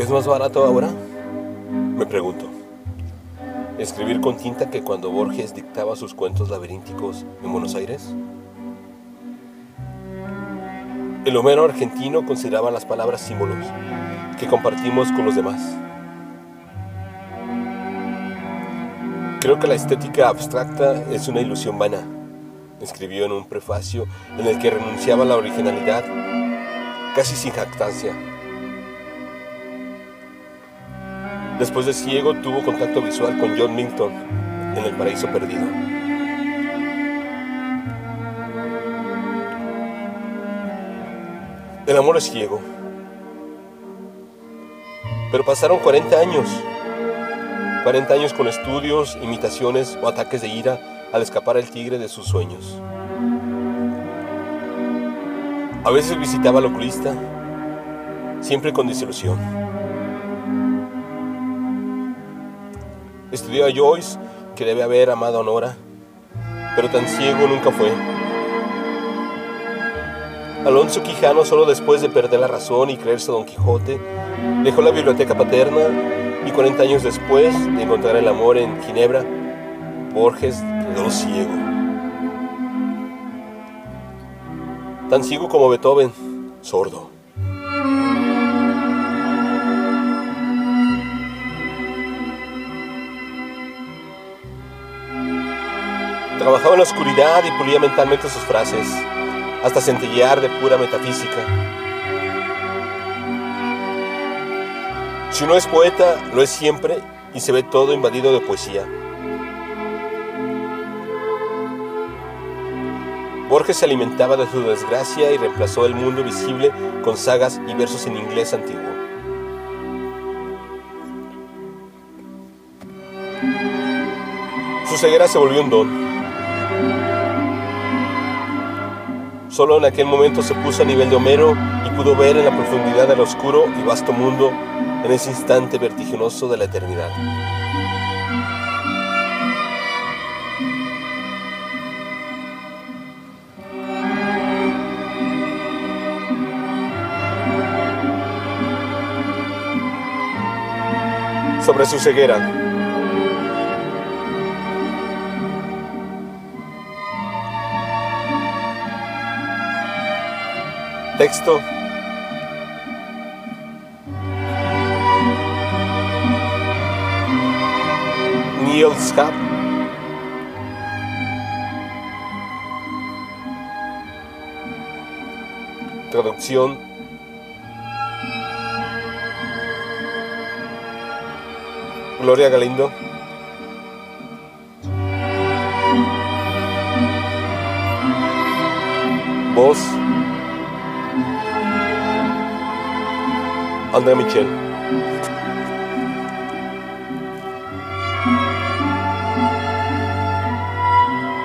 ¿Es más barato ahora? Me pregunto. ¿Escribir con tinta que cuando Borges dictaba sus cuentos laberínticos en Buenos Aires? El Homero argentino consideraba las palabras símbolos que compartimos con los demás. Creo que la estética abstracta es una ilusión vana, escribió en un prefacio en el que renunciaba a la originalidad, casi sin jactancia. Después de ciego tuvo contacto visual con John Milton en El Paraíso Perdido. El amor es ciego. Pero pasaron 40 años. 40 años con estudios, imitaciones o ataques de ira al escapar el tigre de sus sueños. A veces visitaba al oculista, siempre con desilusión. Estudió a Joyce, que debe haber amado a Nora, pero tan ciego nunca fue. Alonso Quijano, solo después de perder la razón y creerse Don Quijote, dejó la biblioteca paterna y 40 años después de encontrar el amor en Ginebra, Borges quedó ciego. Tan ciego como Beethoven, sordo. Trabajaba en la oscuridad y pulía mentalmente sus frases, hasta centellear de pura metafísica. Si uno es poeta, lo es siempre y se ve todo invadido de poesía. Borges se alimentaba de su desgracia y reemplazó el mundo visible con sagas y versos en inglés antiguo. Su ceguera se volvió un don. Solo en aquel momento se puso a nivel de Homero y pudo ver en la profundidad del oscuro y vasto mundo en ese instante vertiginoso de la eternidad. Sobre su ceguera, Texto. Niels Hap. Traducción. Gloria Galindo. Voz. Anlayamayacağım.